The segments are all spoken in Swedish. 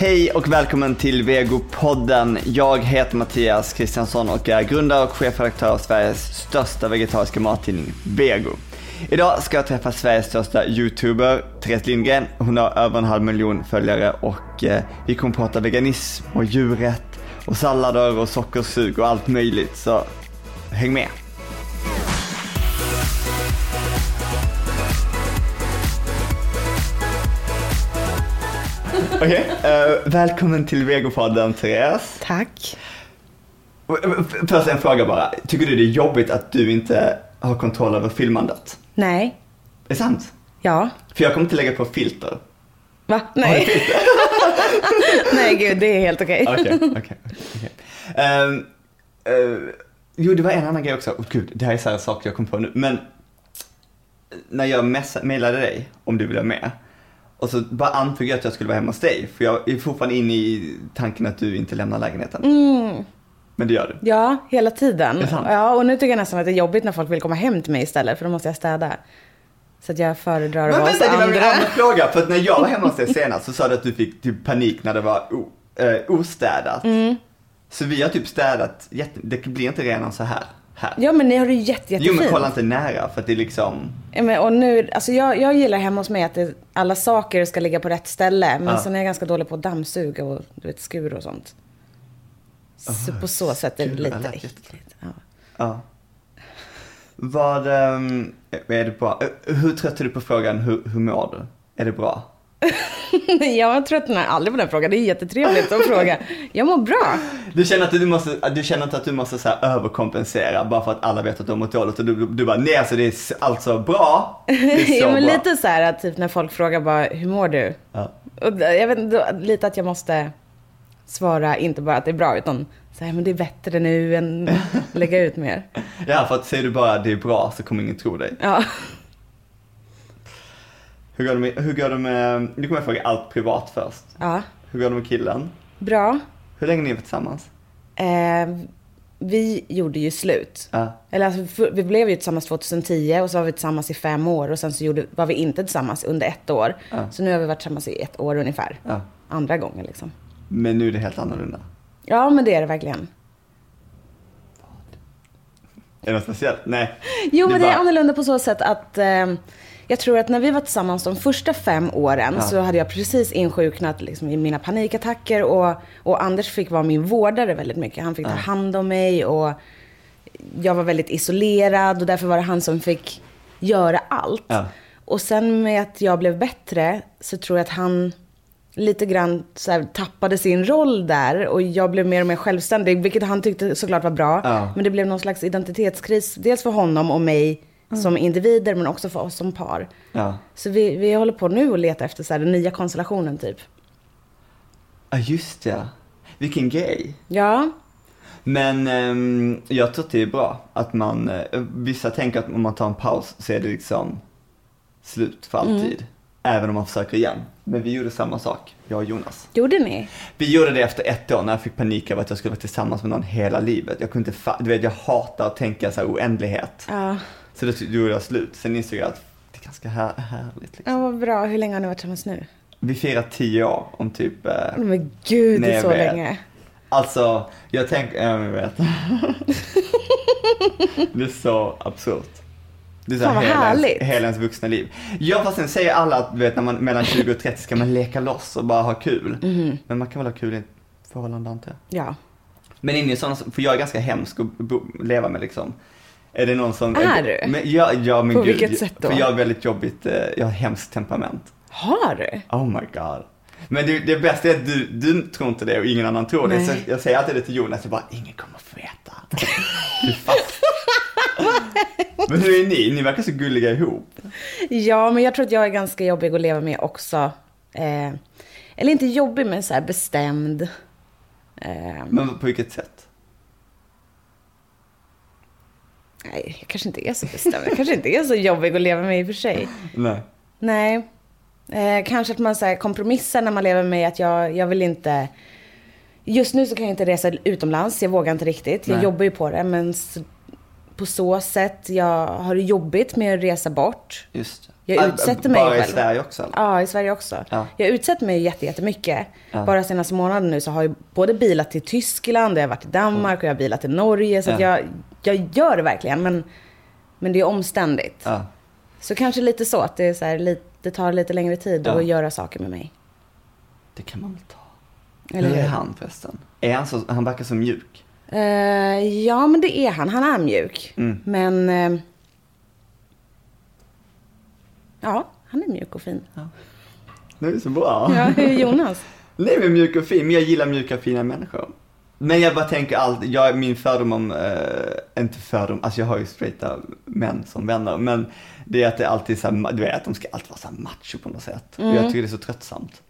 Hej och välkommen till Vegopodden. Jag heter Mattias Kristiansson och är grundare och chefredaktör av Sveriges största vegetariska mattidning Vego. Idag ska jag träffa Sveriges största YouTuber, Therese Lindgren. Hon har över en halv miljon följare och eh, vi kommer prata veganism och djurrätt och sallader och sockersug och allt möjligt. Så häng med! Okej, eh, välkommen till Vegopodden Therese. Tack. Först en fråga bara. Tycker du det är jobbigt att du inte har kontroll över filmandet? Nej. Är det sant? Ja. För jag kommer inte lägga på filter. Va? Nej. filter? Nej, gud, det är helt okej. Okej, okej. Ehm, eh, Jo, det var en annan grej också. Oh, gud, det här är så här saker jag kom på nu. Men när jag mejlade dig om du ville vara med. Och så bara antog jag att jag skulle vara hemma hos dig. För jag är fortfarande inne i tanken att du inte lämnar lägenheten. Mm. Men det gör du. Ja, hela tiden. Ja, och nu tycker jag nästan att det är jobbigt när folk vill komma hem till mig istället, för då måste jag städa. Så att jag föredrar att Men vara hos vänta, det var min andra. andra fråga. För att när jag var hemma hos dig senast så sa du att du fick typ panik när det var eh, ostädat. Mm. Så vi har typ städat, jätte, det blir inte renare så här. Här. Ja, men ni har det ju jätte, jo jättefint. men kolla inte nära för att det är liksom, Ja, men, och nu, alltså jag, jag gillar hemma hos mig att det, alla saker ska ligga på rätt ställe. Men Ja. sen är jag ganska dålig på att dammsuga och du vet, skur och sånt. Så på så sätt är det lite äckligt. Ja. ja. Vad, ehm, är det bra? Hur trött är du på frågan, hur, hur mår du? Är det bra? Jag tröttnar aldrig på den frågan. Det är jättetrevligt att fråga. Jag mår bra. Du känner, att du, måste, du känner inte att du måste så överkompensera bara för att alla vet att du har mått dåligt och du, du bara, nej alltså det är alltså bra. Det är så ja, men bra. lite så här att typ när folk frågar bara, hur mår du? Ja. Och jag vet lite att jag måste svara inte bara att det är bra, utan så här, men det är bättre nu än lägga ut mer. Ja, för att säger du bara det är bra så kommer ingen tro dig. Ja. Hur går det med, hur går det med nu kommer jag fråga allt privat först. ja. Hur går det med killen? Bra. Hur länge ni varit tillsammans? Eh, vi gjorde ju slut. Ja. Eller alltså, för- vi blev ju tillsammans 2010 och så var vi tillsammans i fem år och sen så gjorde, var vi inte tillsammans under ett år. Ja. Så nu har vi varit tillsammans i ett år ungefär. ja. Andra gången liksom. Men nu är det helt annorlunda. Ja, men det är det verkligen. Är det något speciellt? Nej. Jo, men det är bara- annorlunda på så sätt att eh, jag tror att när vi var tillsammans de första fem åren Ja. så hade jag precis insjuknat liksom, i mina panikattacker och, och Anders fick vara min vårdare väldigt mycket. Han fick ta hand om mig och jag var väldigt isolerad och därför var det han som fick göra allt. Ja. Och sen med att jag blev bättre så tror jag att han lite grann här, tappade sin roll där och jag blev mer och mer självständig, vilket han tyckte såklart var bra. Ja. Men det blev någon slags identitetskris, dels för honom och mig som individer, men också för oss som par. Ja. Så vi, vi håller på nu och letar efter så här, den nya konstellationen typ. Ja, just ja. Vilken grej. Ja, Men ehm, jag tror att det är bra att man, eh, vissa tänker att om man tar en paus så är det liksom slut för alltid. Även om man försöker igen. Men vi gjorde samma sak, jag och Jonas. gjorde ni? Vi gjorde det efter ett år när jag fick panik över att jag skulle vara tillsammans med någon hela livet. Jag kunde inte du vet jag hatar att tänka så här oändlighet. Ja. Så då gjorde jag slut. Sen insåg jag att det är ganska här- härligt liksom. Ja, vad bra. Hur länge har ni varit tillsammans nu? Vi firar tio år om typ, eh, Men gud, det är så vet. länge. alltså jag tänker, ja, jag vet. det är så absurt. Det är så vad hela, ens, hela ens vuxna liv. Ja fast sen säger alla att du vet när man mellan 20 och 30 ska man leka loss och bara ha kul. Mhm. Men man kan väl ha kul i ett förhållande antar jag. Ja. Men inne i sådana, för jag är ganska hemsk att bo, leva med liksom. Är det någon som... Är du? Men, ja, ja men På gud, vilket sätt då? För jag har väldigt jobbigt, eh, jag har hemskt temperament. Har du? Oh my god. Men det, det bästa är att du, du tror inte det och ingen annan tror det. Nej. Så jag säger alltid det till Jonas, jag bara, ingen kommer få veta. Du fast. Men hur är ni? Ni verkar så gulliga ihop. Ja, men jag tror att jag är ganska jobbig att leva med också. Eh, eller inte jobbig, men så bestämd. Eh, Men på vilket sätt? Nej, jag kanske inte är så bestämd. Jag kanske inte är så jobbig att leva med i och för sig. Nej. Nej. Eh, kanske att man så här, kompromissar när man lever med att jag, jag vill inte... Just nu så kan jag inte resa utomlands, jag vågar inte riktigt. Jag Nej. jobbar ju på det, men på så sätt, jag har det jobbigt med att resa bort. Just det. Jag Ah, utsätter mig Bara i själv. Sverige också? Eller? Ja, i Sverige också. Ja. Jag utsätter mig jätte- jättemycket. Ja. Bara senaste månaden nu så har jag både bilat till Tyskland, jag har varit i Danmark och jag har bilat till Norge. Så Ja. jag, jag gör det verkligen, men, men det är omständigt. Ja. Så kanske lite så, att det, är så här, lite, det tar lite längre tid att göra saker med mig. Det kan man väl ta. Eller hur är han förresten? Är han så, han verkar så mjuk. Eh, ja, men det är han. Han är mjuk. Mm. Men... eh, ja, han är mjuk och fin. Det är så bra. Ja, hur är Jonas? Nej men mjuk och fin, men jag gillar mjuka fina människor. Men jag bara tänker allt, jag, min fördom om, eh, inte fördom, alltså jag har ju straighta män som vänner, men det är att det alltid är så här, du vet att de ska alltid vara så här macho på något sätt. Och jag tycker det är så tröttsamt.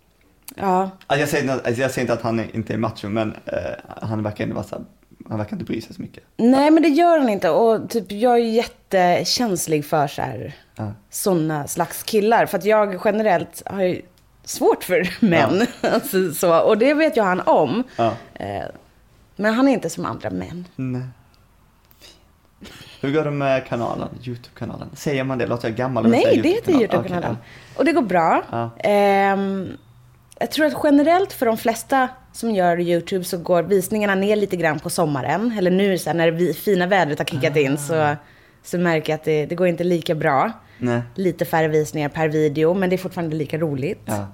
Ja, Alltså jag, säger inte, alltså jag säger inte att han är, inte är macho, men eh, han verkar ändå vara så här, han verkar inte bry sig så mycket. nej men det gör han inte. Och typ, jag är jättekänslig för så här, Ja. sådana slags killar. För att jag generellt har ju svårt för män. Alltså, så, och det vet ju han om. Ja. Eh, men han är inte som andra män. Nej. Hur går det med kanalen, YouTube-kanalen? Säger man det? Låter jag gammal? jag Nej, det heter YouTube-kanal? YouTube-kanalen. Okej, Och det går bra. Ja. Ehm, jag tror att generellt för de flesta som gör YouTube så går visningarna ner lite grann på sommaren. Eller nu så här, när det vi- fina vädret har kickat in så, så märker jag att det, det går inte lika bra. Nej. Lite färre visningar per video, men det är fortfarande lika roligt. Ja.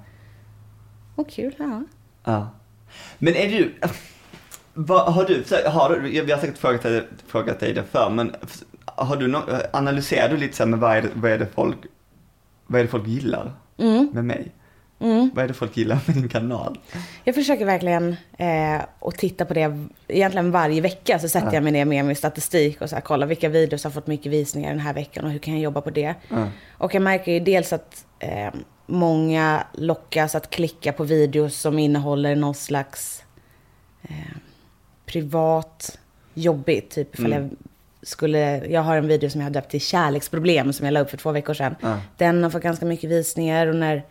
Och kul, ja. Ja. Men är du, vad, har du, har du, vi har säkert frågat dig, frågat dig det för men har du no, analyserar du lite så här med vad är det, vad är det folk, vad är det folk gillar med mig? Vad är det folk gillar med din kanal? Jag försöker verkligen eh, att titta på det egentligen varje vecka. Så sätter jag mig ner med min statistik och så här, kollar vilka videos har fått mycket visningar den här veckan och hur kan jag jobba på det. Ja. Och jag märker ju dels att eh, många lockas att klicka på videos som innehåller någon slags eh, privat, jobbigt. Typ ifall jag skulle, jag har en video som jag har döpt till kärleksproblem som jag la upp för två veckor sedan. Den har fått ganska mycket visningar och när,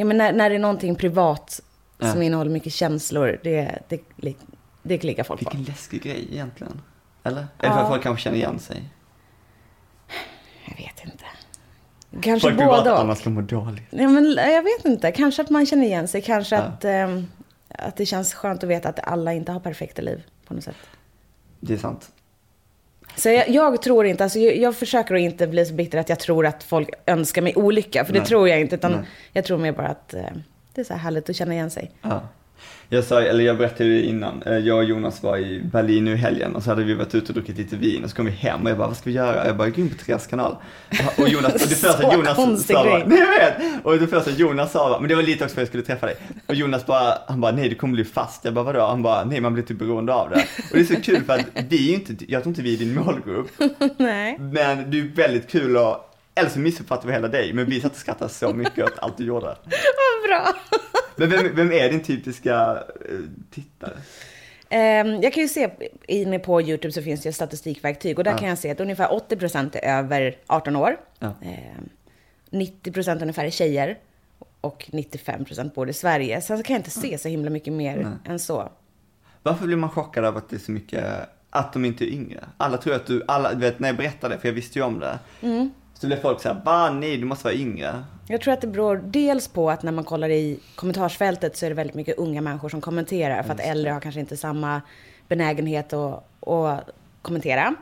ja, men när, när det är någonting privat Ja. som innehåller mycket känslor, det, det, det, det klickar folk på. Vilken läskig grej egentligen. Eller? Är det för att Ja. folk kanske känner igen sig? Jag vet inte. Kanske Folk både att och. andra ska må dåligt. Ja, men, jag vet inte. Kanske att man känner igen sig. Kanske Ja. att, ehm, att det känns skönt att veta att alla inte har perfekta liv på något sätt. Det är sant. Så jag, jag tror inte, alltså jag, jag försöker att inte bli så bitter att jag tror att folk önskar mig olycka. För det Nej. tror jag inte. Utan Nej. jag tror mer bara att eh, det är så här härligt att känna igen sig. Ja. Jag sa, eller jag berättade ju innan, eh, jag och Jonas var i Berlin nu i helgen och så hade vi varit ute och druckit lite vin och så kom vi hem och jag bara, vad ska vi göra? Jag bara, gå in på Therese kanal. Och Jonas, och det första Jonas sa nej vet! Och det första Jonas sa men det var lite också för att jag skulle träffa dig. Och Jonas bara, han bara, nej du kommer bli fast. Jag bara, vadå? Han bara, nej man blir typ beroende av det. Och det är så kul för att vi är ju inte, jag tror inte vi är din målgrupp. Nej. Men du är väldigt kul och eller så missuppfattar vi hela dig, men vi satt och skrattade så mycket åt allt du gjorde. Vad bra. Men vem, vem är din typiska eh, tittare? Ehm, jag kan ju se, inne på YouTube så finns det ju statistikverktyg och där Ja. kan jag se att ungefär 80% är över 18 år. Ja. Ehm, 90% ungefär är tjejer och 95% bor i Sverige. Sen så kan jag inte se så himla mycket mer Nej. än så. Varför blir man chockad av att det är så mycket, att de inte är yngre? Alla tror att du, alla, du vet när jag berättade för jag visste ju om det. Så blev folk såhär, va nej du måste vara yngre. Jag tror att det beror dels på att när man kollar i kommentarsfältet så är det väldigt mycket unga människor som kommenterar. För att äldre har kanske inte samma benägenhet att, att kommentera.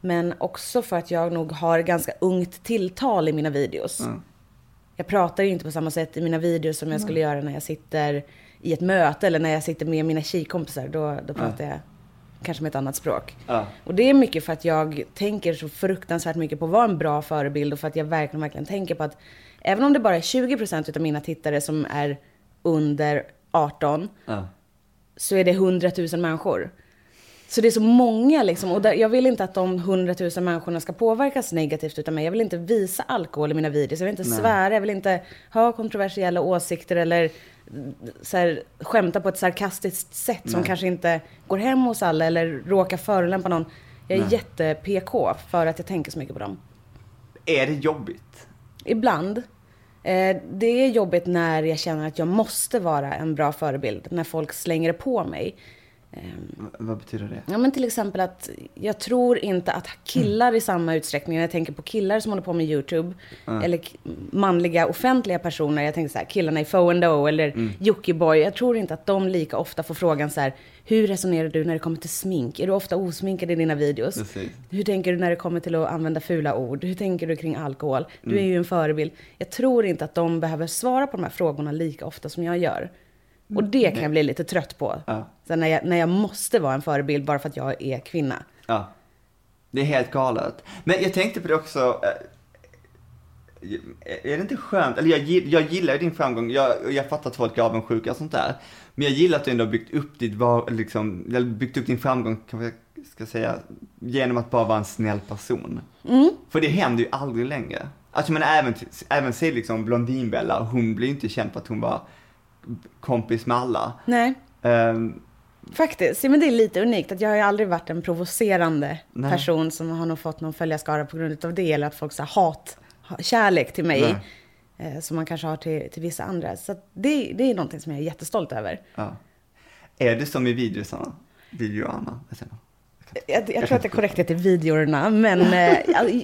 Men också för att jag nog har ganska ungt tilltal i mina videos. Mm. Jag pratar ju inte på samma sätt i mina videos som jag skulle göra när jag sitter i ett möte eller när jag sitter med mina tjejkompisar. Då, då pratar jag kanske med ett annat språk. Ja. Och det är mycket för att jag tänker så fruktansvärt mycket på att vara en bra förebild och för att jag verkligen, verkligen tänker på att även om det bara är 20% av mina tittare som är under 18 Ja. så är det 100 000 människor. Så det är så många liksom. Och där, jag vill inte att de 100 000 människorna ska påverkas negativt utav mig. Jag vill inte visa alkohol i mina videos. Jag vill inte Nej. svära. Jag vill inte ha kontroversiella åsikter eller så här, skämta på ett sarkastiskt sätt som Nej. kanske inte går hem hos alla eller råkar förolämpa någon. Jag är Nej. jätte-PK för att jag tänker så mycket på dem. Är det jobbigt? Ibland. Eh, det är jobbigt när jag känner att jag måste vara en bra förebild. När folk slänger det på mig. V- vad betyder det? Ja men till exempel att jag tror inte att killar i samma utsträckning, när jag tänker på killar som håller på med YouTube, eller k- manliga offentliga personer, jag tänker så här, killarna i Fo and O eller Mm. Jockiboi, jag tror inte att de lika ofta får frågan så här, hur resonerar du när det kommer till smink? Är du ofta osminkad i dina videos? Precis. Hur tänker du när det kommer till att använda fula ord? Hur tänker du kring alkohol? Du Mm. är ju en förebild. Jag tror inte att de behöver svara på de här frågorna lika ofta som jag gör. Och det kan jag bli lite trött på. Ja. Så när, jag, när jag måste vara en förebild bara för att jag är kvinna. Ja. Det är helt galet. Men jag tänkte på det också. eh, Är det inte skönt? Eller jag, jag gillar ju din framgång. Jag, jag fattar att folk är avundsjuka och sånt där. Men jag gillar att du ändå har byggt upp ditt, liksom, byggt upp din framgång, kanske jag ska säga, genom att bara vara en snäll person. För det händer ju aldrig längre. Alltså men även, även se liksom Blondinbella, hon blir ju inte känd för att hon var kompis med alla. Nej, Ehm, faktiskt. Ja, men det är lite unikt att jag har ju aldrig varit en provocerande Nej. person som har nog fått någon följarskara på grund av det. Eller att folk så här, hat, ha- kärlek till mig. Eh, som man kanske har till, till vissa andra. Så att det, det är någonting som jag är jättestolt över. ja. Är det som i videosarna? Videoarna? Jag. Jag, jag tror att det är korrekt heter videorna, men eh,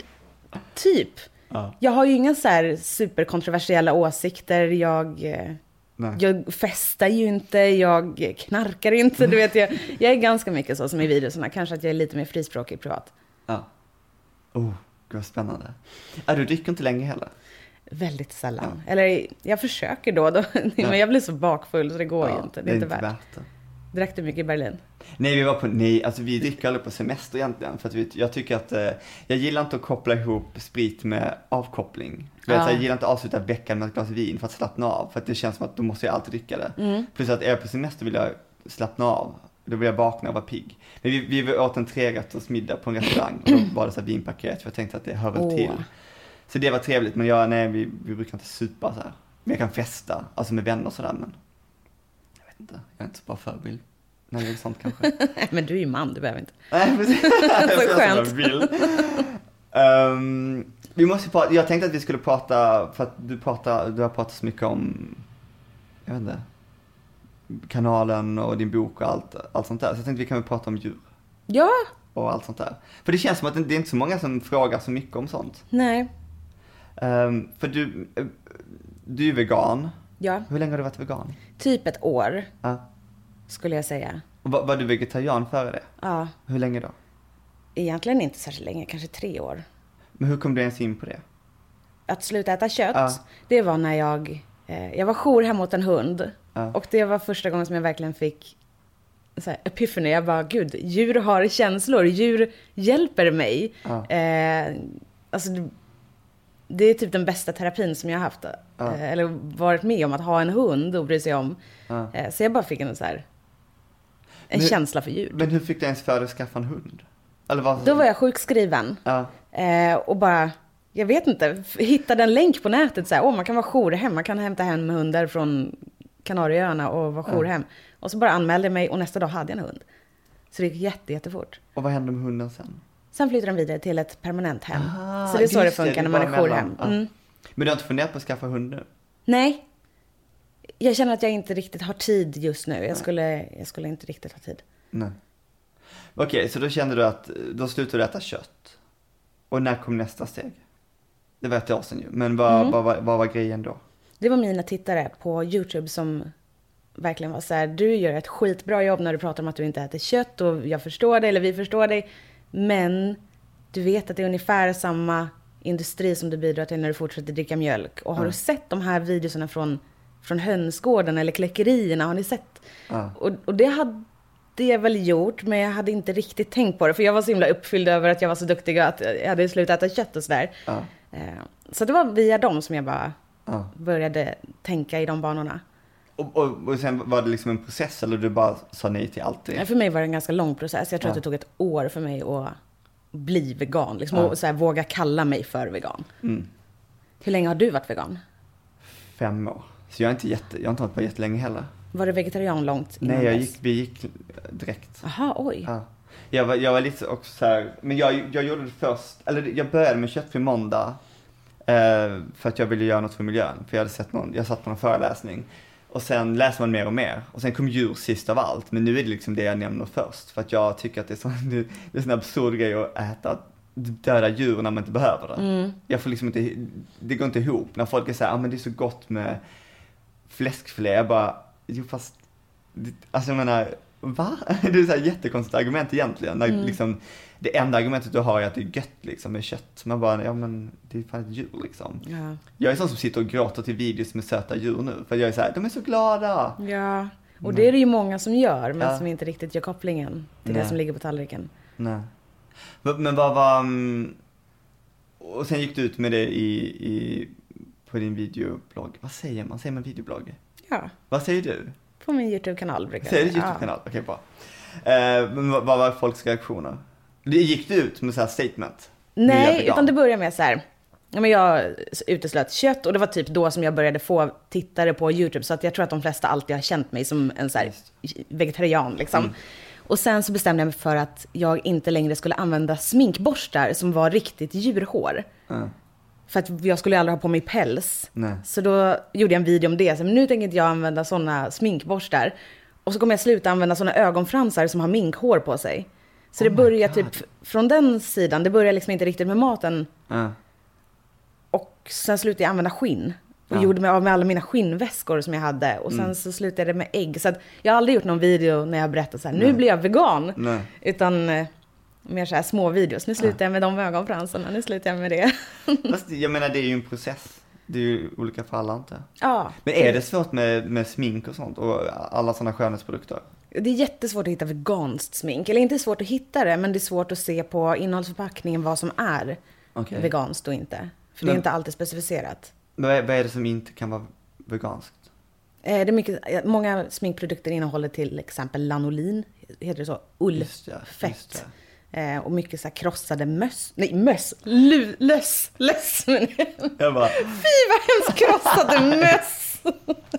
typ. Ja. Jag har ju inga så här superkontroversiella åsikter. Jag, eh, Nej. jag festar ju inte, jag knarkar inte. Du vet, jag, jag är ganska mycket så som i videorna. Kanske att jag är lite mer frispråkig privat. Ja. Oh, gud vad spännande. Ja, du dricker inte längre heller? Väldigt sällan. Eller jag försöker då då, men jag blir så bakfull så det går ju inte. Det är, inte värt. det. Drack du mycket i Berlin? Nej, vi var på, nej, alltså vi dricker aldrig på semester egentligen. För att vi, jag tycker att, eh, jag gillar inte att koppla ihop sprit med avkoppling. Vet, Ja. Jag gillar inte att avsluta veckan med ett glas vin för att slappna av. För att det känns som att då måste jag alltid dricka det. Mm. Plus att är jag på semester vill jag slappna av. Då vill jag vakna och vara pigg. Men vi, vi åt en trerätters middag på en restaurang och då var det så vinpaket för jag tänkte att det hör väl Åh. till. Så det var trevligt, men jag, nej, vi, vi brukar inte supa så här. Men jag kan festa, alltså med vänner och sådär, men jag vet inte, jag är inte så bra förebild. Gäller sånt kanske. men du är ju man, du behöver inte. Nej, precis. Jag Så skönt. Ehm, vi måste prata, jag tänkte att vi skulle prata, för att du pratar, du har pratat så mycket om, jag vet inte, kanalen och din bok och allt, allt sånt där. Så jag tänkte vi kan väl prata om djur Ja, och allt sånt där. För det känns som att det det är inte så många som frågar så mycket om sånt. nej, Ehm, för du, eh, du är vegan. Ja. Hur länge har du varit vegan? Typ ett år, Ja. skulle jag säga. Och var, var du vegetarian före det? Ja, Hur länge då? egentligen inte särskilt länge, kanske tre år. Men hur kom du ens in på det? Att sluta äta kött, Ja. det var när jag, eh, jag var jour hemma åt en hund. Ja. Och det var första gången som jag verkligen fick så här, epiphany. Jag bara, gud, djur har känslor, djur hjälper mig. Ja. Eh, alltså, det- det är typ den bästa terapin som jag har haft. Eh, eller varit med om, att ha en hund och bry sig om. Eh, så jag bara fick en så här, en Men- känsla för djur. Men hur fick du ens för dig att skaffa en hund? Eller vad? Då var jag sjukskriven. Eh, och bara, jag vet inte, hittade en länk på nätet så här, åh man kan vara jourhem, man kan hämta hem hundar från Kanarieöarna och vara jourhem. Och så bara anmälde jag mig och nästa dag hade jag en hund. Så det gick jätte, jättefort. Och vad hände med hunden sen? Sen flyttade den vidare till ett permanent hem. Ah, så det är så det funkar det när man är jourhem. Mm. Men du har inte funderat på att skaffa hund nu? Nej, jag känner att jag inte riktigt har tid just nu. Jag skulle, jag skulle inte riktigt ha tid. Nej. Okej, så då kände du att, då slutade du äta kött. Och när kom nästa steg? Det var ett år sedan ju, men vad, Mm. vad, vad, vad var grejen då? Det var mina tittare på YouTube som verkligen var så här, du gör ett skitbra jobb när du pratar om att du inte äter kött och jag förstår dig, eller vi förstår dig. Men du vet att det är ungefär samma industri som du bidrar till när du fortsätter dricka mjölk. Och har Ja. du sett de här videorna från, från hönsgården eller kläckerierna? Har ni sett? Ja. Och, och det hade jag väl gjort, men jag hade inte riktigt tänkt på det. För jag var så himla uppfylld över att jag var så duktig och att jag hade slutat äta kött och sådär. Eh, Så det var via dem som jag bara Ja. började tänka i de banorna. Och, och, och sen var det liksom en process eller du bara sa nej till allt det? För mig var det en ganska lång process. Jag tror Ja. att det tog ett år för mig att bli vegan. Liksom, Ja. Och så här, våga kalla mig för vegan. Mm. Hur länge har du varit vegan? Fem år. Så jag är inte jätte, jag har inte hållit på jättelänge heller. Var du vegetarian långt innan Nej, jag gick, vi gick direkt. Jaha, oj. Ja. Jag var, jag var lite också så här, men jag, jag gjorde det först, eller jag började med köttfri måndag eh, för att jag ville göra något för miljön. För jag hade sett någon, jag satt på någon föreläsning Och sen läser man mer och mer. Och sen kom djur sist av allt. Men nu är det liksom det jag nämner först. För att jag tycker att det är, så, det är sån absurd grej att äta döda djur när man inte behöver det. Mm. Jag får liksom inte, det går inte ihop. När folk är såhär, ah, men det är så gott med fläskfilé. Jag bara, jo fast, alltså jag menar, va? Det är så här jättekonstigt argument egentligen. När Mm. liksom, det enda argumentet du har är att det är gött liksom med kött. Man bara, ja men det är fan ett djur liksom. Ja. Jag är sån som sitter och gråter till videos med söta djur nu. För jag är så här, de är så glada. ja. Och det är det ju många som gör, men Ja. som inte riktigt gör kopplingen till Nej. det som ligger på tallriken. Nej. Men men vad var, mm, och sen gick du ut med det i, i på din videoblogg. Vad säger man? Säger man videoblogg? Ja, Vad säger du? På min YouTube-kanal brukar Säger du. YouTube-kanal? Okej, bra. Eh, men vad, var folks reaktioner? Gick du ut med så här statement? Nej, utan det började med så här. Ja, men jag uteslöt kött och det var typ då som jag började få tittare på YouTube. Så att jag tror att de flesta alltid har känt mig som en så vegetarian. Liksom. Mm. Och sen så bestämde jag mig för att jag inte längre skulle använda sminkborstar som var riktigt djurhår. Ja. För att jag skulle aldrig ha på mig päls. Nej. Så då gjorde jag en video om det. Så men nu tänker inte jag använda sådana sminkborstar. Och så kommer jag sluta använda sådana ögonfransar som har minkhår på sig. Så Oh det börjar typ från den sidan. Det börjar liksom inte riktigt med maten. Ja. Och sen slutade jag använda skinn. Och Ja. gjorde mig av med alla mina skinnväskor som jag hade. Och sen Mm. så slutade det med ägg. Så att jag har aldrig gjort någon video när jag berättar så här, nu blir jag vegan. Nej. Utan eh, mer så här små videos. Nu slutar jag med de ögonfransarna, nu slutar jag med det. Fast jag menar, det är ju en process. Det är ju olika för alla inte. ja. Men är det svårt med, med smink och sånt? Och alla sådana skönhetsprodukter? Det är jättesvårt att hitta veganskt smink. Eller inte svårt att hitta det, men det är svårt att se på innehållsförpackningen vad som är Okej. veganskt och inte. För det är Men- inte alltid specificerat. Men vad är, det som inte kan vara veganskt? Eh, Det är mycket, många sminkprodukter innehåller till exempel lanolin, heter det så? Just det, just Ullfett. Eh, och mycket så här krossade möss, nej möss, lu, löss, löss. Men- Jag bara, Fy vad hemskt krossade möss.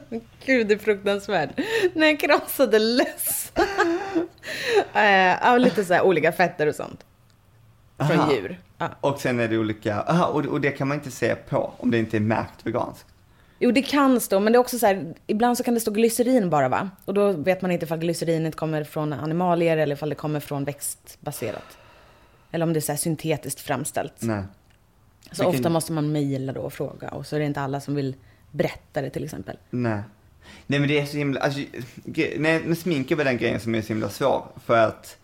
Gud det är fruktansvärt. Nej, krossade löss. eh, ja, lite så här olika fetter och sånt. Från Aha. djur. Ja. Och sen är det olika, aha, och, och det kan man inte se på om det inte är märkt veganskt. Jo, det kan stå, men det är också så här, ibland så kan det stå glycerin bara va? Och då vet man inte ifall glycerinet kommer från animalier eller ifall det kommer från växtbaserat. Eller om det är så syntetiskt framställt. Nej. Så Vilken- ofta måste man mejla då och fråga och så är det inte alla som vill berätta det till exempel. Nej. Nej men det är så himla, alltså, nej, smink är väl den grejen som är så himla svår. För att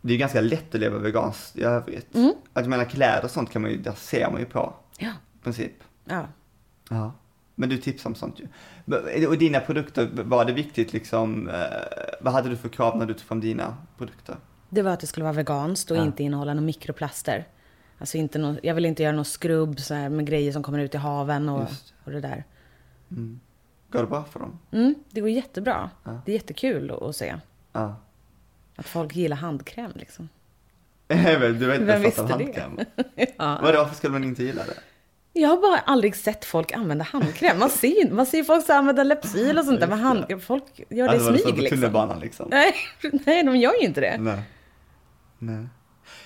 det är ganska lätt att leva veganskt i övrigt. Mm. Att jag menar kläder och sånt kan man ju, där ser man ju på. Ja. I princip. Ja. Ja. Men du tipsar om sånt ju. Men- Och dina produkter, var det viktigt liksom, eh, vad hade du för krav när du tog fram dina produkter? Det var att det skulle vara veganskt och Ja. inte innehålla några mikroplaster. Alltså inte nå, jag vill inte göra någon skrubb så här, med grejer som kommer ut i haven och, Just. och det där. Mm. Går det bra för dem? Mm, det går jättebra. Ja. Det är jättekul att, se. Ja. Att folk gillar handkräm liksom. Du vet Vem visste det? handkräm. ja. Vadå, varför skulle man inte gilla det? Jag har bara aldrig sett folk använda handkräm. Man ser, man ser folk som använder Lypsyl och sånt där med handkräm. Folk gör det i var det så smyg på liksom. tunnelbanan liksom? Nej, nej, de gör ju inte det. Nej. Nej.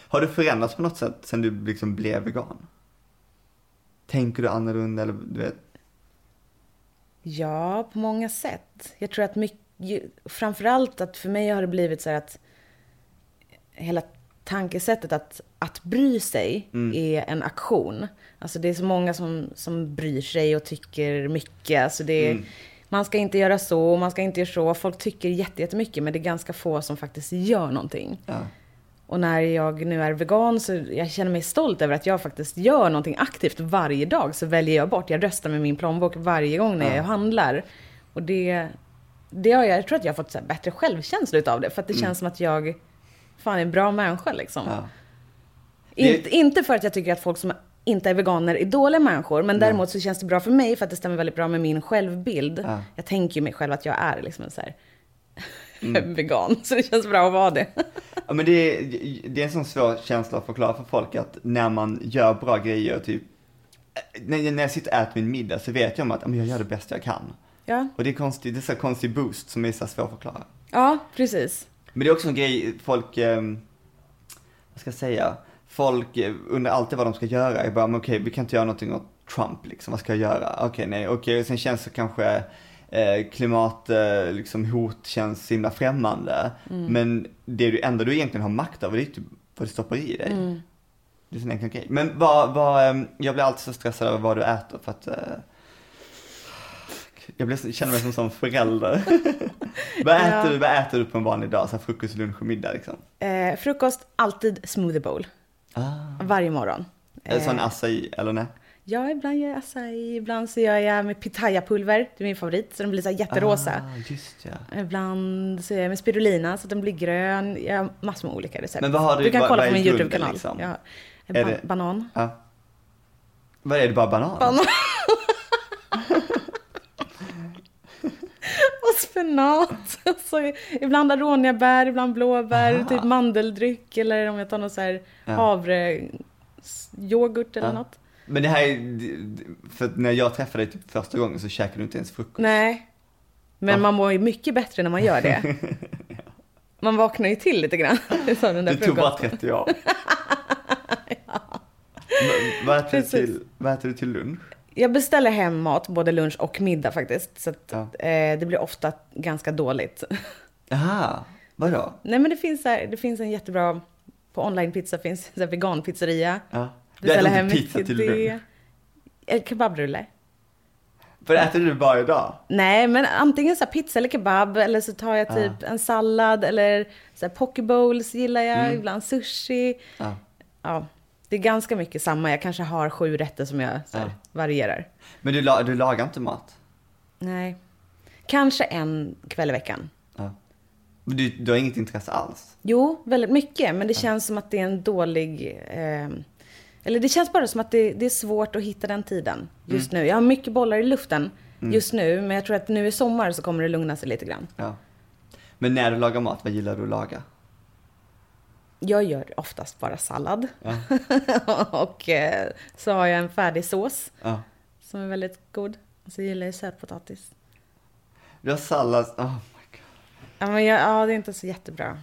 Har du förändrats på något sätt sen du liksom blev vegan? Tänker du annorlunda eller du vet? Ja, på många sätt. Jag tror att mycket, framförallt att för mig har det blivit så här att hela tankesättet att, att bry sig Mm. är en aktion. Alltså det är så många som, som bryr sig och tycker mycket. Alltså det är, Mm. Man ska inte göra så, man ska inte göra så. Folk tycker jätte- jättemycket men det är ganska få som faktiskt gör någonting. Ja. Och när jag nu är vegan så jag känner mig stolt över att jag faktiskt gör någonting aktivt varje dag. Så väljer jag bort, jag röstar med min plånbok varje gång när Ja. jag handlar. Och det, det har jag, jag tror att jag har fått så bättre självkänsla utav det. För att det känns som att jag fan är en bra människa liksom. ja. Inte, inte för att jag tycker att folk som inte är veganer är dåliga människor. Men däremot så känns det bra för mig för att det stämmer väldigt bra med min självbild. Ja. Jag tänker ju mig själv att jag är liksom så här Mm. vegan. Så det känns bra att vara det. Ja men det är, det är en sån svår känsla att förklara för folk att när man gör bra grejer, typ när, när jag sitter och äter min middag så vet jag om att jag gör det bästa jag kan. Ja, Och det är konstigt, det är så konstig boost som är så svår att förklara. ja precis. Men det är också en grej, folk, eh, vad ska jag säga, folk eh, undrar alltid vad de ska göra. Jag bara, men okej, vi kan inte göra någonting åt Trump liksom, vad ska jag göra? Okej, nej, okej, och sen känns det kanske eh, klimat, eh, liksom hot känns så himla främmande. Mm. Men det du, enda du egentligen har makt över det är typ vad du stoppar i dig. Mm. Det är en enkel grej. Men vad, vad, eh, jag blir alltid så stressad över vad du äter för att eh, jag blir, känner mig som sån förälder. vad, äter Ja. du, vad äter du på en vanlig dag? Så här frukost, lunch och middag liksom? Eh, frukost, alltid smoothie bowl. Ah. Varje morgon. Är sån Eh, acai, eller nej? Ja, ibland gör jag acai, ibland så gör jag med pitaya-pulver, det är min favorit, så den blir så jätterosa. Ah, just ja. Ibland så gör jag med spirulina så att den blir grön. Jag har massor med olika recept. Men vad har du- du kan vad- kolla vad på min YouTube-kanal. liksom? Ja. Ba- det- Banan. ja. Vad är det, bara banan? Banan. Spenat. Så ibland aroniabär, ibland blåbär, Aha. typ mandeldryck eller om jag tar någon så här Ja. havreyoghurt eller Ja. något. Men det här är, för när jag träffade dig typ första gången så käkade du inte ens frukost. Nej. Men? Men man mår ju mycket bättre när man gör det. Man vaknar ju till lite grann. Så den där Det tog bara frukosten. 30 år. Men Vad äter, du till, vad äter du till lunch? Jag beställer hem mat, både lunch och middag faktiskt. Så att, Ja. eh, det blir ofta ganska dåligt. Jaha, vadå? Nej men det finns, här, det finns en jättebra, på online-pizza finns så här veganpizzeria. Ja. Beställer hem pizza till det. Eller kebabrulle. För det äter du varje dag? Nej, men antingen så pizza eller kebab eller så tar jag typ en sallad eller så här poke bowls gillar jag, Mm. ibland sushi. Ja. Ja, det är ganska mycket samma. Jag kanske har sju rätter som jag så här, Ja. varierar. Men du, du lagar inte mat? Nej. Kanske en kväll i veckan. Ja. Men du, du har inget intresse alls? Jo, väldigt mycket. Men det känns som att det är en dålig... Eh, eller det känns bara som att det, det är svårt att hitta den tiden just nu. Jag har mycket bollar i luften just nu. Men jag tror att nu i sommar så kommer det lugna sig lite grann. Ja. Men när du lagar mat, vad gillar du att laga? Jag gör oftast bara sallad. Ja. och eh, så har jag en färdig sås Ja. som är väldigt god. Och så gillar jag sötpotatis. Du har sallad, oh my god. Ja, men jag, ja, det är inte så jättebra.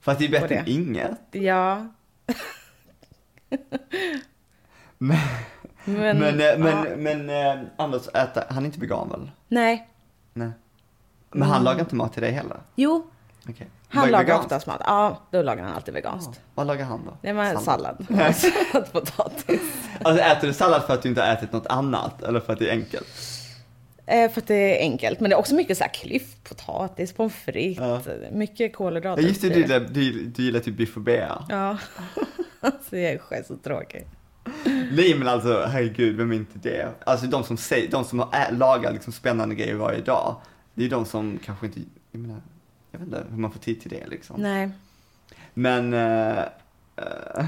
För att det är bättre än inget. Ja, Men, men... men, eh, men, ja. men eh, Anders äter, han är inte vegan väl? Nej. Nej. Men han lagar inte mat till dig heller? Jo, Okej. Han Vad är lagar veganskt? oftast mat. Ja, då lagar han alltid veganskt. Ja. Vad lagar han då? Det var Sallad. sallad. Sötpotatis. Alltså äter du sallad för att du inte har ätit något annat eller för att det är enkelt? Eh, för att det är enkelt. Men det är också mycket så här klyftpotatis, pommes frites, mycket kolhydrater. Ja just det, du gillar, du, du gillar typ biff och bea. Ja. så jag är så tråkig. Nej men alltså herregud, vem är inte det? Alltså de som, säger, de som har lagar liksom spännande grejer varje dag, det är de som kanske inte, jag menar, jag vet inte hur man får tid till det liksom. Nej. Men, eh, eh, jag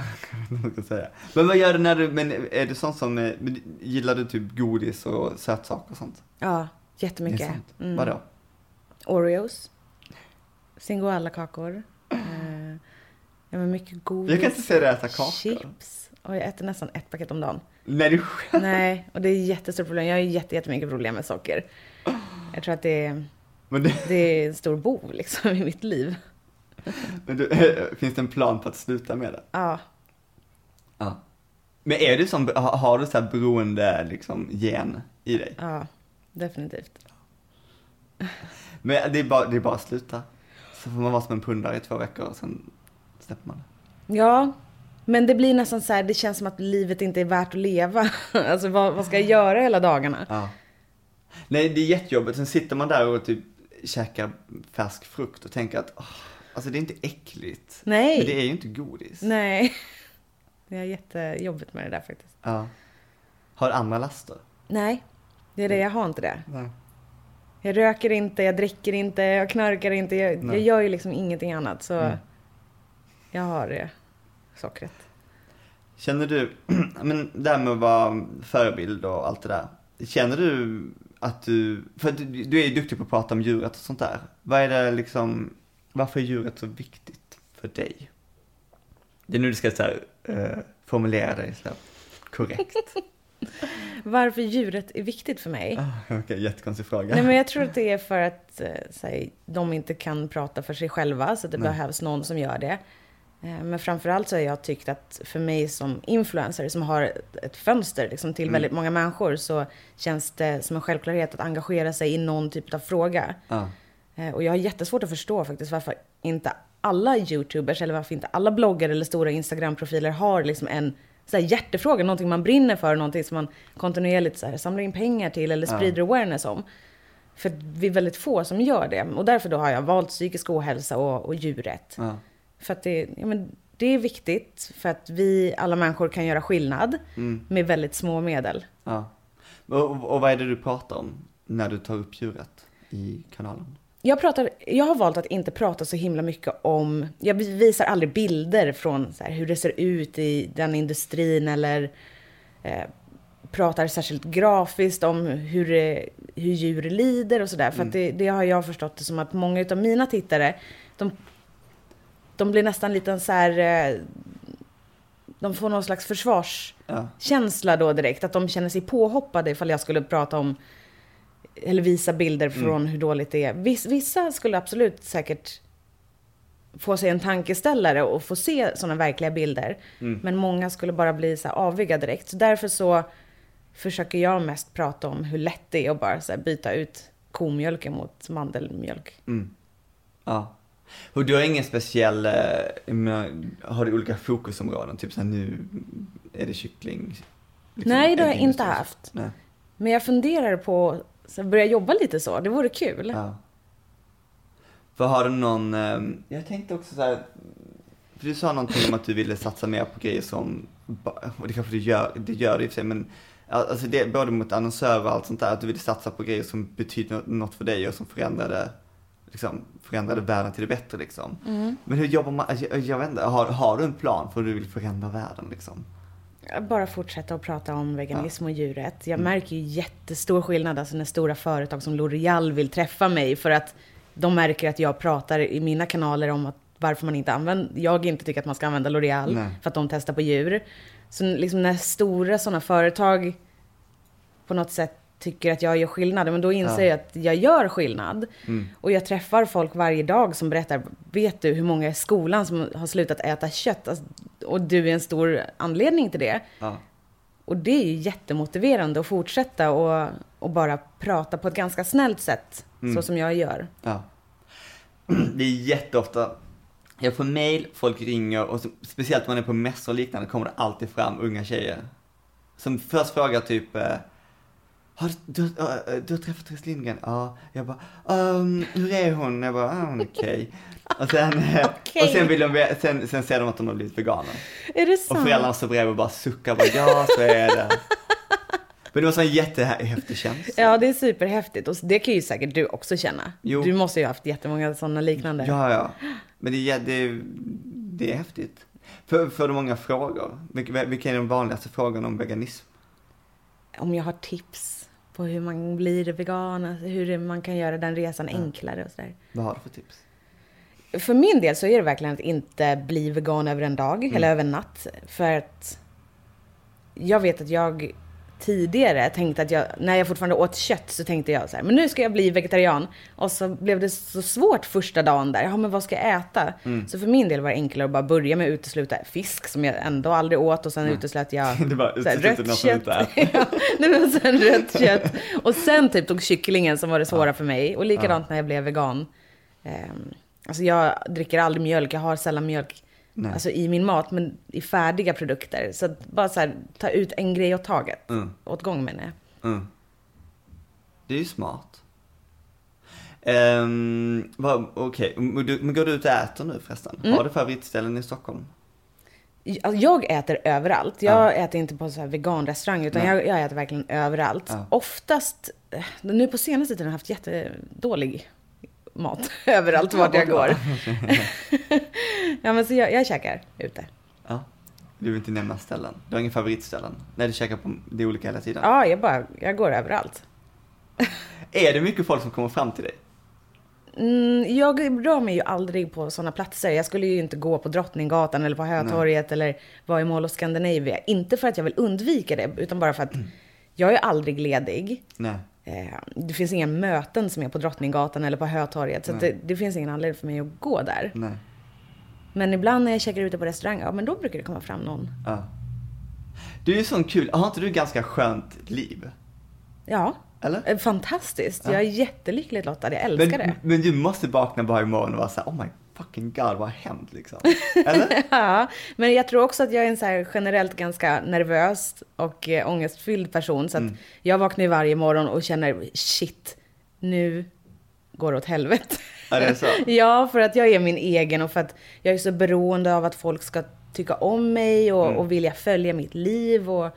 vet inte vad jag ska säga. Men vad gör du när du, men är det sånt som, eh, gillar du typ godis och sötsaker och sånt? Ja, Det jättemycket. är sant. Mm. Vadå? Oreos. Singoalla-kakor. Eh, ja, men mycket godis. Jag kan inte se dig äta kakor. Chips. Och jag äter nästan ett paket om dagen. Nej du skämtar. Nej, och det är ett jättestort problem. Jag har jätte, jättemycket problem med socker. Jag tror att det är, det, det är en stor bov liksom i mitt liv. men du, finns det en plan på att sluta med det? Ja, Ja. Men är du som, har du så här beroende liksom gen i dig? ja, definitivt. Men det är bara, det är bara att sluta. Så får man vara som en pundare i två veckor och sen släpper man det. Ja, men det blir nästan så här, det känns som att livet inte är värt att leva. Alltså vad, vad ska jag göra hela dagarna? Ja. Nej, det är jättejobbigt. Sen sitter man där och typ käkar färsk frukt och tänker att, åh, alltså det är inte äckligt. Nej. Men det är ju inte godis. Nej. Det är jättejobbigt med det där faktiskt. Ja. Har du andra laster? Nej, det är det, jag har inte det. Nej. Jag röker inte, jag dricker inte, jag knarkar inte. Jag, jag gör ju liksom ingenting annat. Så Mm. jag har det sockret. Känner du, men det här med att vara förebild och allt det där. Känner du att du, för du, du är ju duktig på att prata om djuret och sånt där. Vad är det liksom, varför är djuret så viktigt för dig? Det är nu du ska så här, eh, formulera dig så här, korrekt. Varför djuret är viktigt för mig? Ah, Okej, jättekonstig fråga. Nej men jag tror att det är för att eh, säg, de inte kan prata för sig själva så det Nej. behövs någon som gör det. Eh, Men framförallt så har jag tyckt att för mig som influencer som har ett, fönster liksom, till väldigt många människor så känns det som en självklarhet att engagera sig i någon typ av fråga. Ja. Eh, Och jag har jättesvårt att förstå faktiskt varför inte alla YouTubers eller varför inte alla bloggar eller stora Instagram-profiler har liksom en så här hjärtefråga, någonting man brinner för, någonting som man kontinuerligt så här samlar in pengar till eller sprider awareness om. För vi är väldigt få som gör det. Och därför då har jag valt psykisk ohälsa och, och djurrätt. Ja. För att det, ja, men det är viktigt för att vi, alla människor, kan göra skillnad med väldigt små medel. Ja. Och, och vad är det du pratar om när du tar upp djuret i kanalen? Jag, pratar, jag har valt att inte prata så himla mycket om... Jag visar aldrig bilder från här, hur det ser ut i den industrin eller eh, pratar särskilt grafiskt om hur, det, hur djur lider och sådär. För att det, det har jag förstått det som att många av mina tittare, de, de blir nästan lite så här... Eh, de får någon slags försvarskänsla då direkt. Att de känner sig påhoppade ifall jag skulle prata om eller visa bilder från hur dåligt det är. Viss, vissa skulle absolut säkert få sig en tankeställare och få se sådana verkliga bilder. Men många skulle bara bli så aviga direkt. Så därför så försöker jag mest prata om hur lätt det är att bara byta ut komjölken mot mandelmjölk. Ja. Och du har ingen speciell, eh, har du olika fokusområden? Typ såhär nu är det kyckling? liksom, Nej, det har jag inte haft. Nej. Men jag funderar på att börja jobba lite så. Det vore kul. Ja. För har du någon, eh, jag tänkte också så här, för du sa någonting om att du ville satsa mer på grejer som, och det kanske du gör, det gör du i och för sig, men alltså det, både mot annonsörer och allt sånt där, att du ville satsa på grejer som betyder nå- något för dig och som förändrade, liksom, förändrade världen till det bättre liksom. Men hur jobbar man, jag, jag vet inte, har, har du en plan för hur du vill förändra världen liksom? Bara fortsätta att prata om veganism och djurrätt. Jag märker ju jättestor skillnad alltså när stora företag som L'Oreal vill träffa mig för att de märker att jag pratar i mina kanaler om att varför man inte använder, jag inte tycker att man ska använda L'Oreal för att de testar på djur. Så liksom när stora sådana företag på något sätt tycker att jag gör skillnad, men då inser Ja. jag att jag gör skillnad. Och jag träffar folk varje dag som berättar, vet du hur många i skolan som har slutat äta kött? Alltså, och du är en stor anledning till det. Ja. Och det är ju jättemotiverande att fortsätta och, och bara prata på ett ganska snällt sätt, så som jag gör. Ja. Det är jätteofta, jag får mail, folk ringer och speciellt när man är på mässor och liknande kommer det alltid fram unga tjejer. Som först frågar typ, eh, har du, du, äh, du har träffat Therese Lindgren? Ja. Jag bara, um, hur är hon? Jag bara, ah, hon är okej. Och sen, eh, Okej. och sen, vill de, sen, sen ser de att de har blivit veganer. Är det Och sant? föräldrarna står bredvid och bara suckar, bara, ja så är det. Men det var så en jättehäftig känsla. Ja, det är superhäftigt. Och det kan ju säkert du också känna. Jo. Du måste ju ha haft jättemånga sådana liknande. Ja, ja. Men det, är- det, är- det är häftigt. För, för de många frågor. Vilka är de vanligaste frågorna om veganism? Om jag har tips på hur man blir vegan, alltså hur man kan göra den resan enklare och sådär. Vad har du för tips? För min del så är det verkligen att inte bli vegan över en dag eller över en natt. För att jag vet att jag tidigare tänkte att jag, när jag fortfarande åt kött så tänkte jag så här, men nu ska jag bli vegetarian. Och så blev det så svårt första dagen där, ja men vad ska jag äta? Så för min del var det enklare att bara börja med att utesluta fisk som jag ändå aldrig åt och sen uteslöt jag Det var så här, som kött. ja, nej, men sen rött kött. Och sen typ tog kycklingen som var det svåra för mig. Och likadant när jag blev vegan. Ehm, alltså jag dricker aldrig mjölk, jag har sällan mjölk Nej. alltså i min mat, men i färdiga produkter. Så bara så här, ta ut en grej åt taget. Mm. Åt gång menar jag. Mm. Det är ju smart. Um, Okej, du- men går du ut och äter nu förresten? Mm. Har du favoritställen i Stockholm? Alltså, jag äter överallt. Jag Ja. äter inte på så här veganrestaurang, utan jag, jag äter verkligen överallt. Ja. Oftast, eh, nu på senaste tiden har jag haft jättedålig mat överallt vart Ja, jag går. ja, men så jag, jag käkar ute. Ja. Du vill inte nämna ställen? Du har ingen favoritställen? När du käkar på det olika hela tiden? Ja, jag bara, jag går överallt. Är det mycket folk som kommer fram till dig? Mm, jag rör mig ju aldrig på sådana platser. Jag skulle ju inte gå på Drottninggatan eller på Hötorget eller vara i Mall of Scandinavia. Inte för att jag vill undvika det, utan bara för att jag är aldrig ledig. Nej. Eh, det finns inga möten som är på Drottninggatan eller på Hötorget. Så det, det finns ingen anledning för mig att gå där. Nej. Men ibland när jag käkar ute på restaurang, ja men då brukar det komma fram någon. Ja. Du är ju sån kul, har inte du ett ganska skönt liv? Ja. Eller? Eh, Fantastiskt. Jag är jättelyckligt lottad. Jag älskar Men, det. men du måste vakna varje morgon och vara såhär, oh my fucking god, vad har hänt liksom? Eller? Ja, men jag tror också att jag är en så här generellt ganska nervös och eh, ångestfylld person. Så att Mm. jag vaknar varje morgon och känner shit, nu går det åt helvete. Ja, det är så. ja, för att jag är min egen och för att jag är så beroende av att folk ska tycka om mig och, Mm. och vilja följa mitt liv och,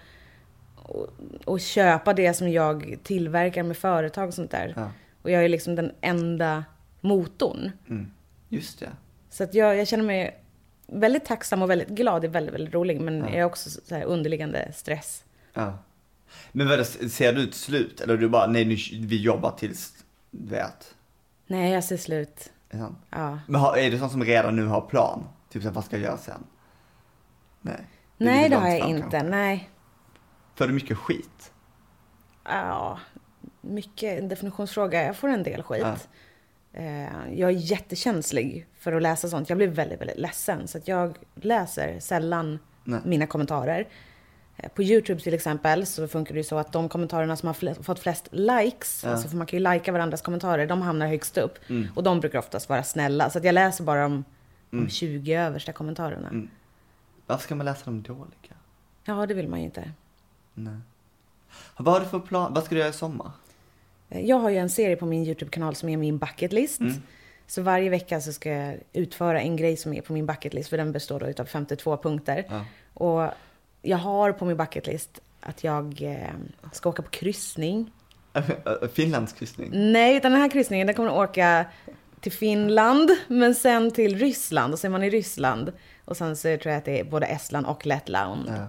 och, och köpa det som jag tillverkar med företag och sånt där. Ja. Och jag är liksom den enda motorn. Mm. Just det. Så att jag, jag känner mig väldigt tacksam och väldigt glad. Det är väldigt, väldigt roligt. Men jag är också så här underliggande stress. Ja. Men vad ser du ett slut? Eller du bara, nej nu, vi jobbar tills, du vet. Nej, jag ser slut. Det sant? Ja. Men har, är det sånt som redan nu har plan? Typ så här, vad ska jag göra sen? Nej. är Nej, det har jag inte. kanske. Nej. Får du mycket skit? Ja, mycket definitionsfråga. Jag får en del skit. Ja. Eh, Jag är jättekänslig för att läsa sånt. Jag blir väldigt, väldigt ledsen. Så att jag läser sällan Nej. mina kommentarer. Eh, På YouTube till exempel så funkar det ju så att de kommentarerna som har fle- fått flest likes, Ja. Mm. alltså för man kan ju likea varandras kommentarer, de hamnar högst upp. Och de brukar oftast vara snälla. Så att jag läser bara de, Mm. de 20 översta kommentarerna. Varför ska man läsa de dåliga? Ja, det vill man ju inte. Nej. Vad har du för plan? Vad ska du göra i sommar? Jag har ju en serie på min YouTube-kanal som är min bucket list. Mm. Så varje vecka så ska jag utföra en grej som är på min bucket list, för den består då utav 52 punkter. Ja. Och jag har på min bucket list att jag eh, ska åka på kryssning. Finlandskryssning? Nej, utan den här kryssningen den kommer att åka till Finland, men sen till Ryssland. Och så är man i Ryssland. Och sen så tror jag att det är både Estland och Lettland. Ja.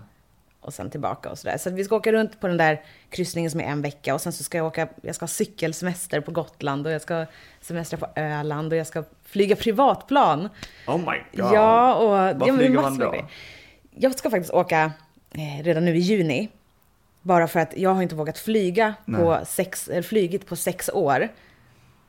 Och sen tillbaka och sådär. Så vi ska åka runt på den där kryssningen som är en vecka. Och sen så ska jag åka, jag ska ha cykelsemester på Gotland. Och jag ska semestra på Öland. Och jag ska flyga privatplan. Oh my god. Ja, och... Var ja, flyger man då? Jag ska faktiskt åka eh, redan nu i juni. Bara för att jag har inte vågat flyga på sex, eller flygit på sex år.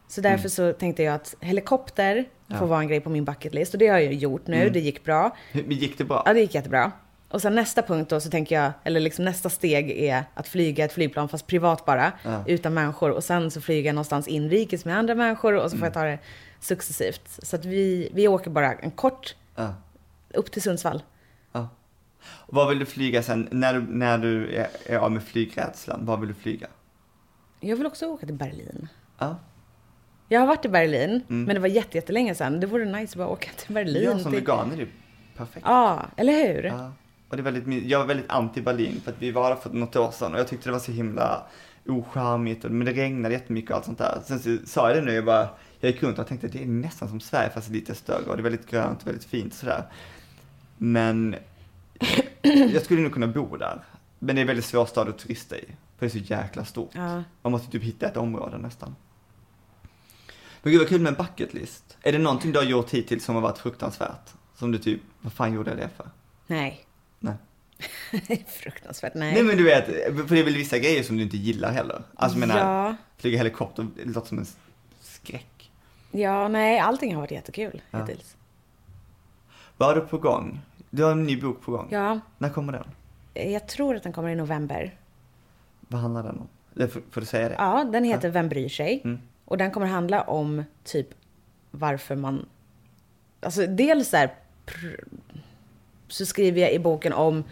Så därför så tänkte jag att helikopter Mm. Ja. får vara en grej på min bucket list. Och det har jag gjort nu, Mm. det gick bra. Gick det bra? Ja, det gick jättebra. Och sen nästa punkt då så tänker jag, eller liksom nästa steg är att flyga ett flygplan fast privat bara, Ja. utan människor. Och sen så flyger jag någonstans inrikes med andra människor och så får jag ta det successivt. Så att vi, vi åker bara en kort, Ja. upp till Sundsvall. ja. Och Vad vill du flyga sen? När du, när du är, är av med flygrädslan, vad vill du flyga? Jag vill också åka till Berlin. Ja. Jag har varit i Berlin, Mm. men det var jätte- jättelänge sedan. Det vore nice att bara åka till Berlin. Jag som till... vegan är det perfekt. Ja, eller hur? Ja. Och det är väldigt, jag var väldigt anti Berlin för att vi var där för något år sedan och jag tyckte det var så himla ocharmigt och, men det regnade jättemycket och allt sånt där. Sen så sa jag det nu, jag bara, jag gick runt och tänkte det är nästan som Sverige fast lite större och det är väldigt grönt och väldigt fint sådär. Men jag skulle nog kunna bo där. Men det är en väldigt svår stad att turista i. För det är så jäkla stort. Ja. Man måste typ hitta ett område nästan. Men gud vad kul med en bucket list. Är det någonting du har gjort hittills som har varit fruktansvärt? Som du typ, vad fan gjorde jag det för? Nej. Fruktansvärt, nej. Nej men du vet, för det är väl vissa grejer som du inte gillar heller. Alltså jag menar, Ja. flyga helikopter, det låter som en skräck. Ja, nej, allting har varit jättekul Ja. hittills. Vad har du på gång? Du har en ny bok på gång. Ja, När kommer den? jag tror att den kommer i november. Vad handlar den om? Eller Får, får du säga det? Ja, den heter Vem bryr sig? Mm. Och den kommer handla om typ varför man... Alltså dels pr- så skriver jag i boken om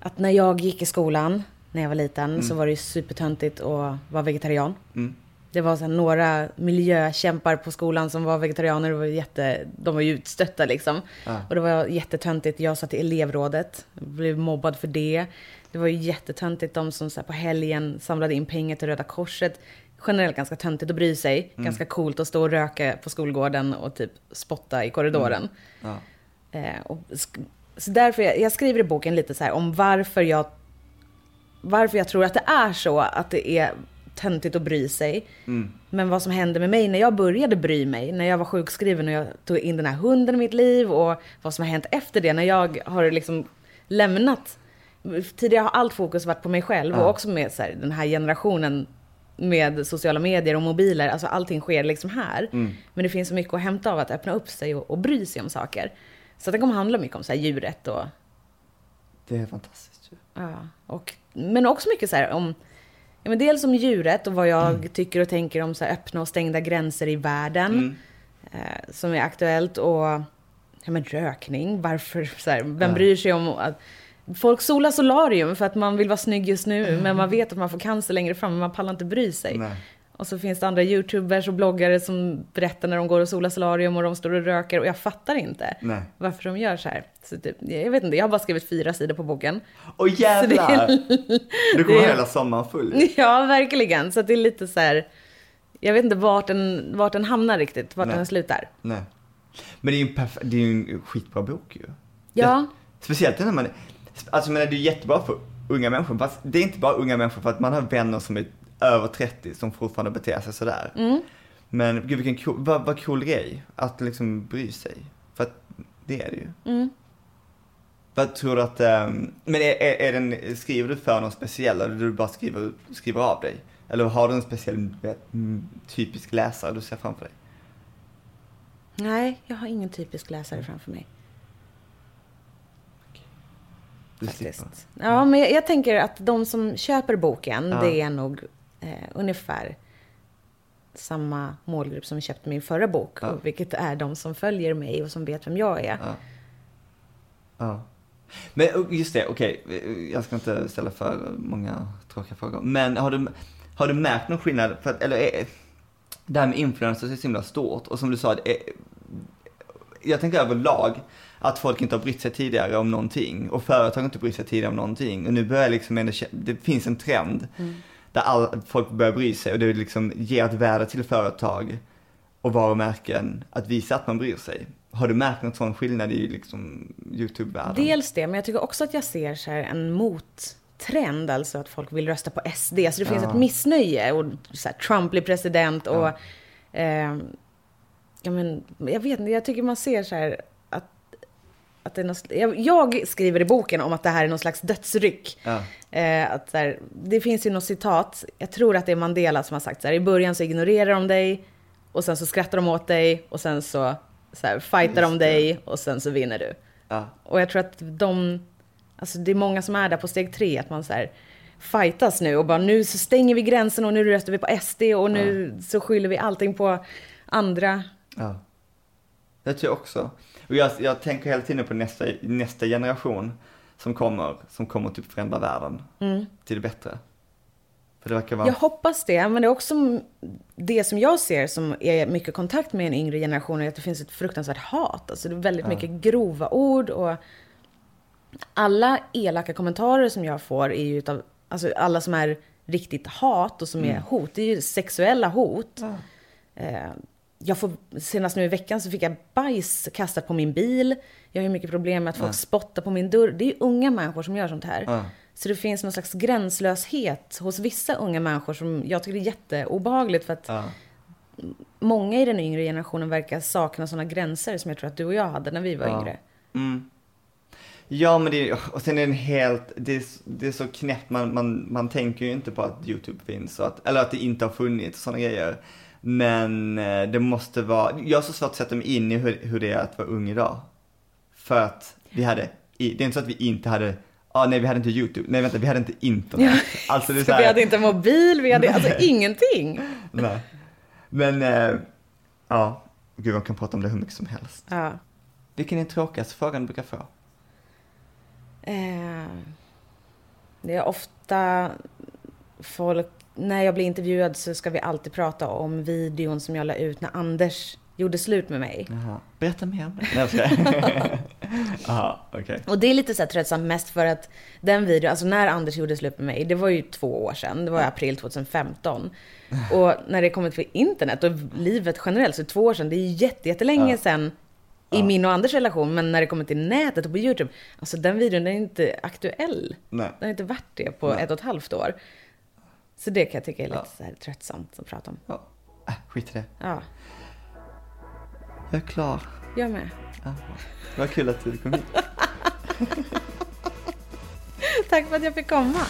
att när jag gick i skolan, när jag var liten, så var det ju supertöntigt att vara vegetarian. Mm. Det var så några miljökämpar på skolan som var vegetarianer. Det var jätte, de var ju utstötta liksom. Ja. Och det var jättetöntigt. Jag satt i elevrådet. Blev mobbad för det. Det var ju jättetöntigt. De som så på helgen samlade in pengar till Röda Korset. Generellt ganska töntigt att bry sig. Ganska coolt att stå och röka på skolgården och typ spotta i korridoren. Ja. Eh, och, sk- så därför, jag, jag skriver i boken lite så här om varför jag, varför jag tror att det är så att det är töntigt att bry sig. Mm. Men vad som hände med mig när jag började bry mig, när jag var sjukskriven och jag tog in den här hunden i mitt liv och vad som har hänt efter det när jag har liksom lämnat. Tidigare har allt fokus varit på mig själv Ja. och också med så här, den här generationen med sociala medier och mobiler. Alltså allting sker liksom här. Mm. Men det finns så mycket att hämta av att öppna upp sig och, och bry sig om saker. Så det kommer handla mycket om så här djurrätt och Det är fantastiskt ju. Ja, och, men också mycket så här om, ja, men dels om djuret och vad jag tycker och tänker om så här öppna och stängda gränser i världen. Eh, som är aktuellt och ja, men rökning, varför, så här, vem Ja. bryr sig om att Folk solar solarium för att man vill vara snygg just nu, men man vet att man får cancer längre fram, men man pallar inte bry sig. Nej. Och så finns det andra youtubers och bloggare som berättar när de går och solar solarium och de står och röker och jag fattar inte Nej. varför de gör så här. Så typ, jag vet inte, jag har bara skrivit fyra sidor på boken. Åh jävlar! Du kommer det är- hela sommaren full. Ja, verkligen. Så det är lite så här, jag vet inte vart den, vart den hamnar riktigt, vart Nej. den slutar. Nej. Men det är ju en, perf- det är en skitbra bok ju. Ja, Speciellt när man, alltså men det är jättebra för unga människor, fast det är inte bara unga människor för att man har vänner som är över 30 som fortfarande beter sig sådär. Mm. Men gud vilken cool, vad, vad cool grej att liksom bry sig. För att det är det ju. Mm. Vad tror du att, ehm, men är, är, är den, skriver du för någon speciell eller du bara skriver, skriver av dig? Eller har du en speciell mm, typisk läsare du ser framför dig? nej, jag har ingen typisk läsare framför mig. Du slipper. Faktiskt. Ja, men jag, jag tänker att de som köper boken, Ja. det är nog eh, ungefär samma målgrupp som köpte min förra bok. Ja. Vilket är de som följer mig och som vet vem jag är. Ja. Ja. Men just det, okej, jag ska inte ställa för många tråkiga frågor. Men har du, har du märkt någon skillnad, för att, eller är, det här med influencers är så himla stort och som du sa, är, jag tänker överlag att folk inte har brytt sig tidigare om någonting och företag har inte brytt sig tidigare om någonting och nu börjar liksom det finns en trend där all, folk börjar bry sig och det liksom ger ett värde till företag och varumärken att visa att man bryr sig. Har du märkt någon sån skillnad i liksom YouTube-världen? Dels det, men jag tycker också att jag ser så här en mottrend, alltså att folk vill rösta på SD. Så det finns Ja. ett missnöje och så här, Trump blir president och... Eh, ja, men, jag vet inte, jag tycker man ser så här att... det är något, jag, jag skriver i boken om att det här är någon slags dödsryck. Ja. Eh, att så här, det finns ju något citat, jag tror att det är Mandela som har sagt så här, i början så ignorerar de dig och sen så skrattar de åt dig och sen så, så här, fightar de Just det. dig och sen så vinner du. Ja. Och jag tror att de, alltså det är många som är där på steg tre, att man så här fightas nu och bara nu så stänger vi gränsen och nu röstar vi på SD och nu så skyller vi allting på andra. Ja. Det tror jag också. Och jag, jag tänker hela tiden på nästa, nästa generation som kommer, som kommer typ förändra världen till det bättre. För det verkar vara... Jag hoppas det, men det är också det som jag ser som är mycket kontakt med en yngre generation, är att det finns ett fruktansvärt hat. Alltså det är väldigt mycket grova ord och alla elaka kommentarer som jag får är ju utav, alltså alla som är riktigt hat och som är hot, det är ju sexuella hot. Eh, jag får, senast nu i veckan så fick jag bajs kastat på min bil. Jag har ju mycket problem med att folk spottar på min dörr. Det är ju unga människor som gör sånt här. Ja. Så det finns någon slags gränslöshet hos vissa unga människor som jag tycker är jätteobehagligt för att Ja. många i den yngre generationen verkar sakna sådana gränser som jag tror att du och jag hade när vi var Ja. yngre. Mm. Ja men det och sen är den helt, det är, det är så knäppt, man, man, man tänker ju inte på att YouTube finns, och att, eller att det inte har funnits sådana grejer. Men eh, det måste vara, jag har så svårt att sätta mig in i hur, hur det är att vara ung idag. För att vi hade, det är inte så att vi inte hade, ah, nej vi hade inte YouTube, nej vänta vi hade inte internet. Alltså det är så vi här, hade inte mobil, vi hade alltså ingenting. nej. Men, eh, ja, gud man kan prata om det hur mycket som helst. Ja. Vilken är den tråkigaste frågan du brukar få? Eh, det är ofta folk, när jag blir intervjuad så ska vi alltid prata om videon som jag la ut när Anders gjorde slut med mig. Jaha. Berätta mer om det. Nej, jag okej. Och det är lite så här tröttsamt mest för att den videon, alltså när Anders gjorde slut med mig, det var ju två år sedan, det var i april 2015. Och när det kommer till internet och livet generellt så två år sedan, det är jättelänge Ja. sedan i min och Anders relation, men när det kommer till nätet och på YouTube, alltså den videon den är inte aktuell. Nej. Den har inte varit det på Nej. ett och ett halvt år. Så det kan jag tycka är lite Ja. tröttsamt att prata om. Ja. Äh, skit i det. Ja, Jag är klar. jag med. Ja. Vad kul att du kom hit. Tack för att jag fick komma.